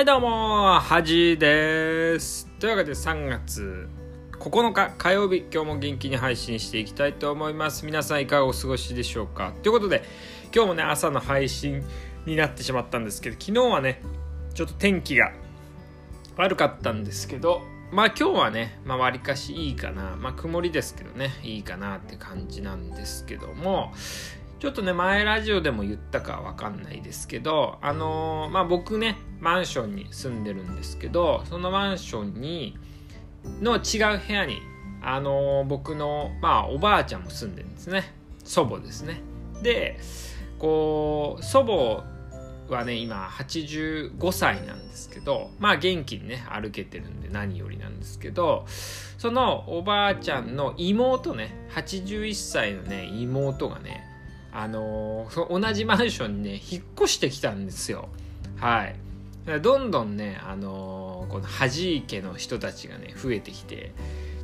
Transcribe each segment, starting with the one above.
はいどうもはじです。というわけで3月9日火曜日今日も元気に配信していきたいと思います。皆さんいかがお過ごしでしょうか？ということで今日もね朝の配信になってしまったんですけど昨日はねちょっと天気が悪かったんですけどまあ今日はね、まあ割かしいいかな。まあ曇りですけどね、いいかなって感じなんですけども、ちょっとね、前ラジオでも言ったかわかんないですけど、あのー、まあ僕ね、マンションに住んでるんですけど、そのマンションに、の違う部屋に、あのー、僕の、まあおばあちゃんも住んでるんですね。祖母ですね。で、こう、祖母はね今85歳なんですけどまあ元気にね歩けてるんで何よりなんですけどそのおばあちゃんの妹ね81歳のね妹がねあのー、同じマンションにね引っ越してきたんですよ。はい。どんどんねあのー、この恥家の人たちがね増えてきて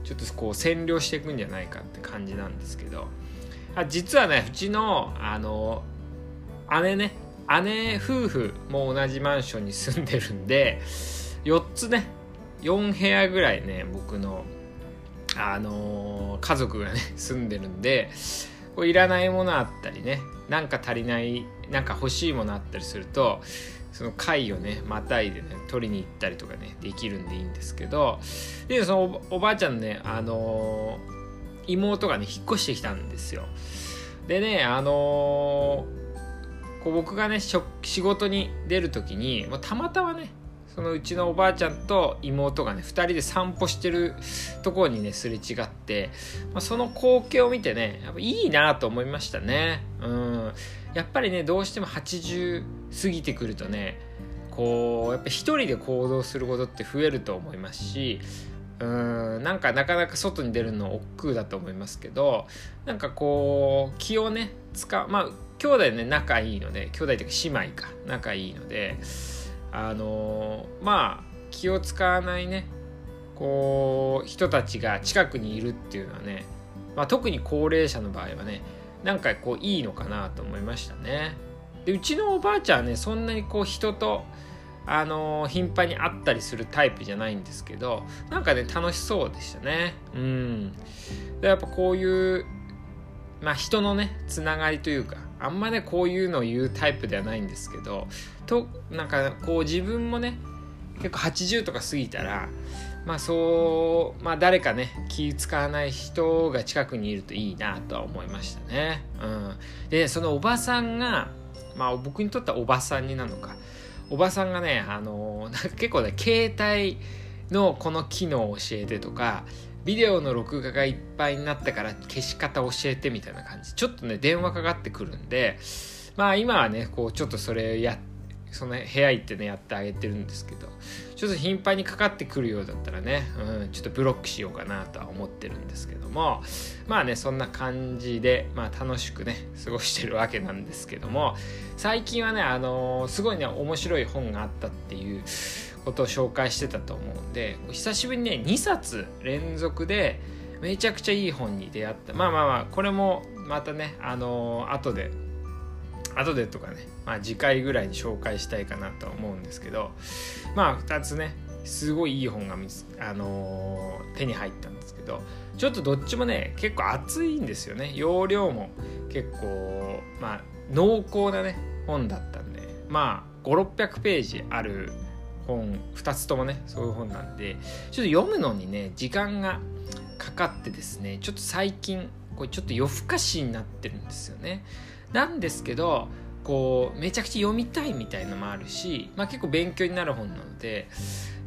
ちょっとこう占領していくんじゃないかって感じなんですけど。あ実はねうちのあのー、姉ね姉夫婦も同じマンションに住んでるんで4つね4部屋ぐらいね僕のあのー、家族がね住んでるんでこういらないものあったりねなんか足りないなんか欲しいものあったりするとその貝をねまたいでね取りに行ったりとかねできるんでいいんですけどでそのおばあちゃんねあのー、妹がね引っ越してきたんですよ。でねあのーこう僕がね仕事に出る時にもうたまたまねそのうちのおばあちゃんと妹がね2人で散歩してるところにねすれ違って、まあ、その光景を見てねやっぱいいなと思いましたね。うん。やっぱりねどうしても80過ぎてくるとねこうやっぱ一人で行動することって増えると思いますしうん。なんかなかなか外に出るの億劫だと思いますけどなんかこう気をね使うまあ兄弟ね仲いいので兄弟というか姉妹か仲いいのであのまあ気を使わないね。こう人たちが近くにいるっていうのはね、まあ、特に高齢者の場合はねなんかこういいのかなと思いましたね。でうちのおばあちゃんはねそんなにこう人とあの頻繁に会ったりするタイプじゃないんですけどなんかね楽しそうでしたね。うん。でやっぱこういうまあ人のねつながりというかあんまねこういうのを言うタイプではないんですけどとなんかこう自分もね結構80とか過ぎたらまあそうまあ誰かね気使わない人が近くにいるといいなとは思いましたね。うん、でそのおばさんがまあ僕にとってはおばさんになるのかおばさんがねあの結構ね携帯のこの機能を教えてとかビデオの録画がいっぱいになったから消し方教えてみたいな感じ。ちょっとね電話かかってくるんでまあ今はねこうちょっとそれやその部屋行ってねやってあげてるんですけどちょっと頻繁にかかってくるようだったらね、うん、ちょっとブロックしようかなとは思ってるんですけどもまあねそんな感じで、まあ、楽しくね過ごしてるわけなんですけども最近はねあのー、すごいね面白い本があったっていうことを紹介してたと思うんで久しぶりにね2冊連続でめちゃくちゃいい本に出会った。まあまあまあこれもまたねあのー、後で後でとかね、まあ、次回ぐらいに紹介したいかなと思うんですけどまあ2つねすごいいい本があのー、手に入ったんですけどちょっとどっちもね結構厚いんですよね。容量も結構まあ濃厚なね本だったんでまあ5600ページある本2つともねそういう本なんでちょっと読むのにね時間がかかってですねちょっと最近これちょっと夜更かしになってるんですよね。なんですけどこうめちゃくちゃ読みたいみたいのもあるし、まあ、結構勉強になる本なので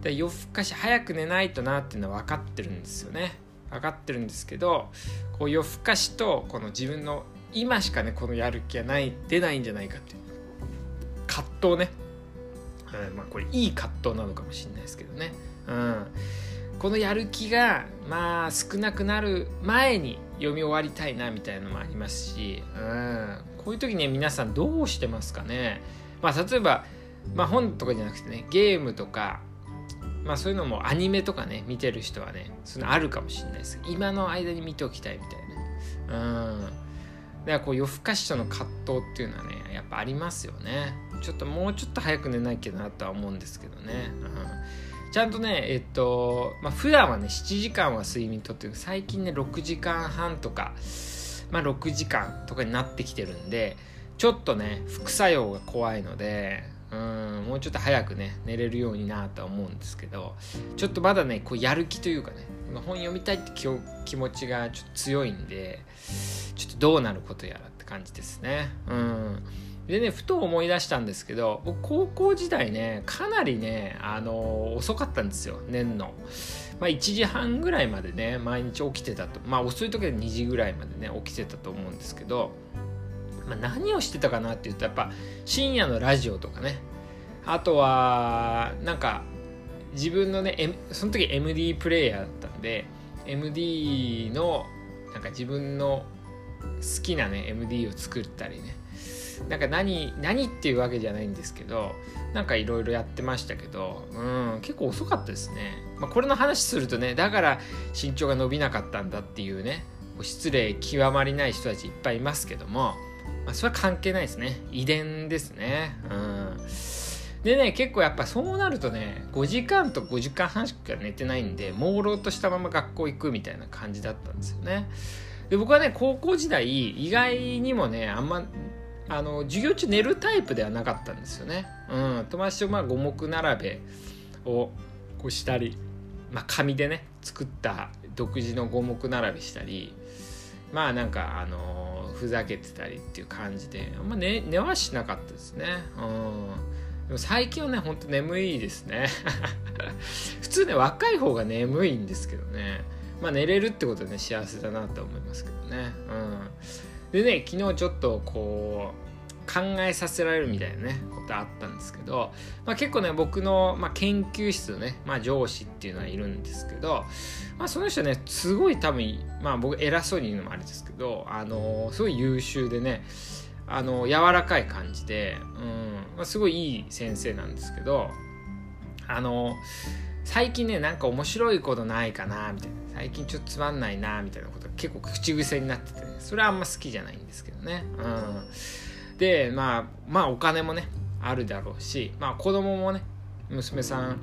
で夜更かし早く寝ないとなっていうのは分かってるんですよね。分かってるんですけどこう夜更かしとこの自分の今しかねこのやる気がない出ないんじゃないかっていう葛藤ね。うん、まあこれいい葛藤なのかもしれないですけどね、うん、このやる気がまあ少なくなる前に読み終わりたいなみたいなのもありますし、うん、こういう時に皆さんどうしてますかね。まあ例えば、まあ、本とかじゃなくてねゲームとかまあそういうのもアニメとかね見てる人はねそのあるかもしれないです。今の間に見ておきたいみたいなうん。だからこう夜更かしとの葛藤っていうのはねやっぱありますよね。ちょっともうちょっと早く寝ないけどなとは思うんですけどね、うん、ちゃんとねえっとまあ普段はね7時間は睡眠とってる最近ね6時間半とかまあ6時間とかになってきてるんでちょっとね副作用が怖いのでうんもうちょっと早くね寝れるようになとは思うんですけどちょっとまだねこうやる気というかね本読みたいって気持ちがちょっと強いんでちょっとどうなることやらって感じですね。うん。でねふと思い出したんですけど僕高校時代ねかなりねあの遅かったんですよ年の。まあ、1時半ぐらいまでね毎日起きてたと。まあ遅い時は2時ぐらいまでね起きてたと思うんですけどまあ、何をしてたかなっていうとやっぱ深夜のラジオとかね。あとはなんか自分のね、M、その時 MD プレイヤーだったんで MD のなんか自分の好きなね MD を作ったりね。なんか何何っていうわけじゃないんですけどなんかいろいろやってましたけど、うん、結構遅かったですね、まあ、これの話するとねだから身長が伸びなかったんだっていうね失礼極まりない人たちいっぱいいますけどもまあ、それは関係ないですね。遺伝ですね。うん。でね結構やっぱそうなるとね5時間と5時間半しか寝てないんで朦朧としたまま学校行くみたいな感じだったんですよね。で僕はね高校時代意外にもねあんまあの授業中寝るタイプではなかったんですよね。うん。友達とまあ五目並べをこうしたり、まあ、紙でね作った独自の五目並べしたりまあなんかあのふざけてたりっていう感じであんま寝寝はしなかったですね。うん。でも最近はねほんと眠いですね。普通ね若い方が眠いんですけどね。まあ寝れるってことでね幸せだなと思いますけどね。うん。でね昨日ちょっとこう考えさせられるみたいなねことあったんですけど、まあ、結構ね僕の、まあ、研究室のね、まあ、上司っていうのはいるんですけど、まあ、その人ねすごい多分まあ僕偉そうに言うのもあれですけどあのすごい優秀でねあの柔らかい感じで、うんまあ、すごいいい先生なんですけどあの最近ねなんか面白いことないかなみたいな。最近ちょっとつまんないなみたいなことが結構口癖になってて、ね、それはあんま好きじゃないんですけどね。うん。でまあまあお金もねあるだろうしまあ子供もね娘さん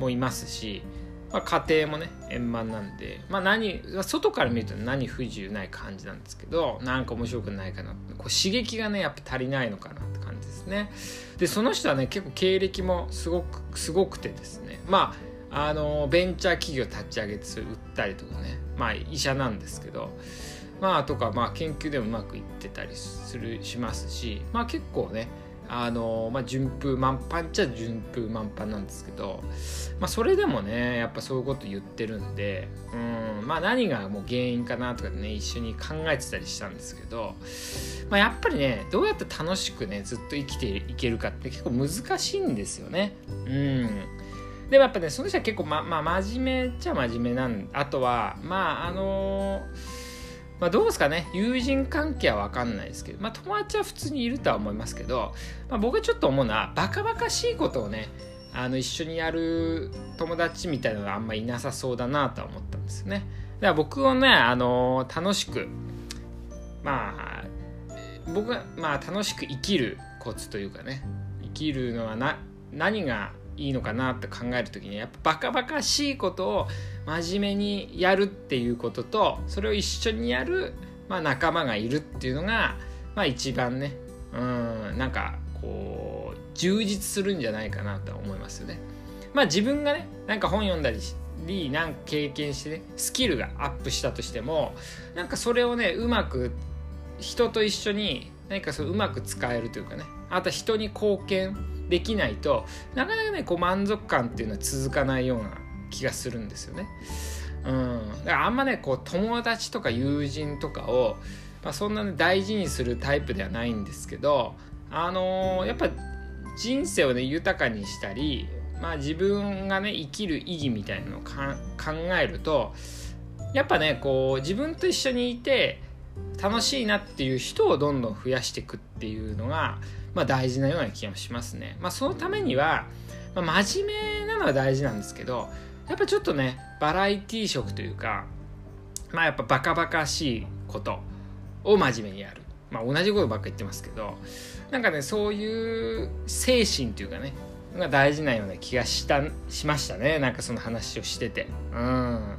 もいますし、まあ、家庭もね円満なんでまあ何外から見ると何不自由ない感じなんですけどなんか面白くないかなこう刺激がねやっぱ足りないのかなって感じですね。でその人はね結構経歴もすごくすごくてですね。まああのベンチャー企業立ち上げて売ったりとかね。まあ医者なんですけど。まあとかまあ研究でもうまくいってたりするしますし。まあ結構ねあのまあ、順風満帆っちゃ順風満帆なんですけど、まあ、それでもねやっぱそういうこと言ってるんで。うんまあ何がもう原因かなとかね一緒に考えてたりしたんですけど、まあ、やっぱりねどうやって楽しくねずっと生きていけるかって結構難しいんですよね。うん。でもやっぱねその人は結構ままあ真面目っちゃ真面目なんあとはまああのまあ、どうですかね友人関係は分かんないですけど、まあ、友達は普通にいるとは思いますけど、まあ、僕はちょっと思うのはバカバカしいことをねあの一緒にやる友達みたいなのがあんまいなさそうだなとは思ったんですよね。だから僕をね、あの楽しくまあ僕が、まあ、楽しく生きるコツというかね生きるのはな何がいいのかなって考える時にやっぱバカバカしいことを真面目にやるっていうこととそれを一緒にやる、まあ、仲間がいるっていうのが、まあ、一番ねうんなんかこう充実するんじゃないかなと思いますよね。まあ自分がねなんか本読んだりりなんか経験してねスキルがアップしたとしてもなんかそれをねうまく人と一緒に何かそううまく使えるというかねあと人に貢献できないとなかなかねこう満足感っていうのは続かないような気がするんですよね。うん、だからあんまねこう友達とか友人とかを、まあ、そんな、ね、大事にするタイプではないんですけどあのー、やっぱ人生をね豊かにしたり、まあ、自分がね生きる意義みたいなのを考えるとやっぱねこう自分と一緒にいて楽しいなっていう人をどんどん増やしていくっていうのがまあ、大事なような気がしますね。まあ、そのためには、まあ、真面目なのは大事なんですけどやっぱちょっとねバラエティー色というかまあやっぱバカバカしいことを真面目にやる。まあ、同じことばっか言ってますけどなんかねそういう精神というかねが大事なような気がしたしましたねなんかその話をしててうん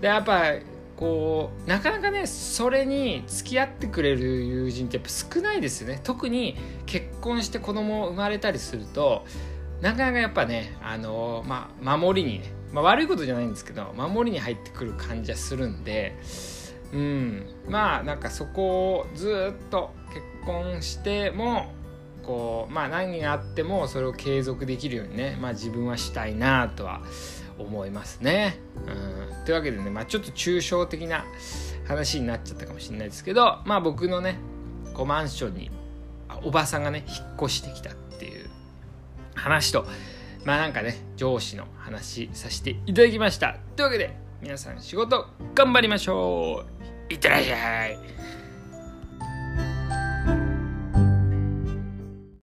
でやっぱこうなかなかねそれに付き合ってくれる友人ってやっぱ少ないですよね特に結婚して子供生まれたりするとなかなかやっぱねあのまあ守りにね、まあ、悪いことじゃないんですけど守りに入ってくる感じはするんでうんまあなんかそこをずっと結婚してもこうまあ何があってもそれを継続できるようにね、まあ、自分はしたいなとは思いますね。うん、というわけでね、まあ、ちょっと抽象的な話になっちゃったかもしれないですけどまあ僕のねこうマンションにおばさんがね引っ越してきたっていう話とまあなんかね上司の話させていただきました。というわけで皆さん仕事頑張りましょういってらっしゃい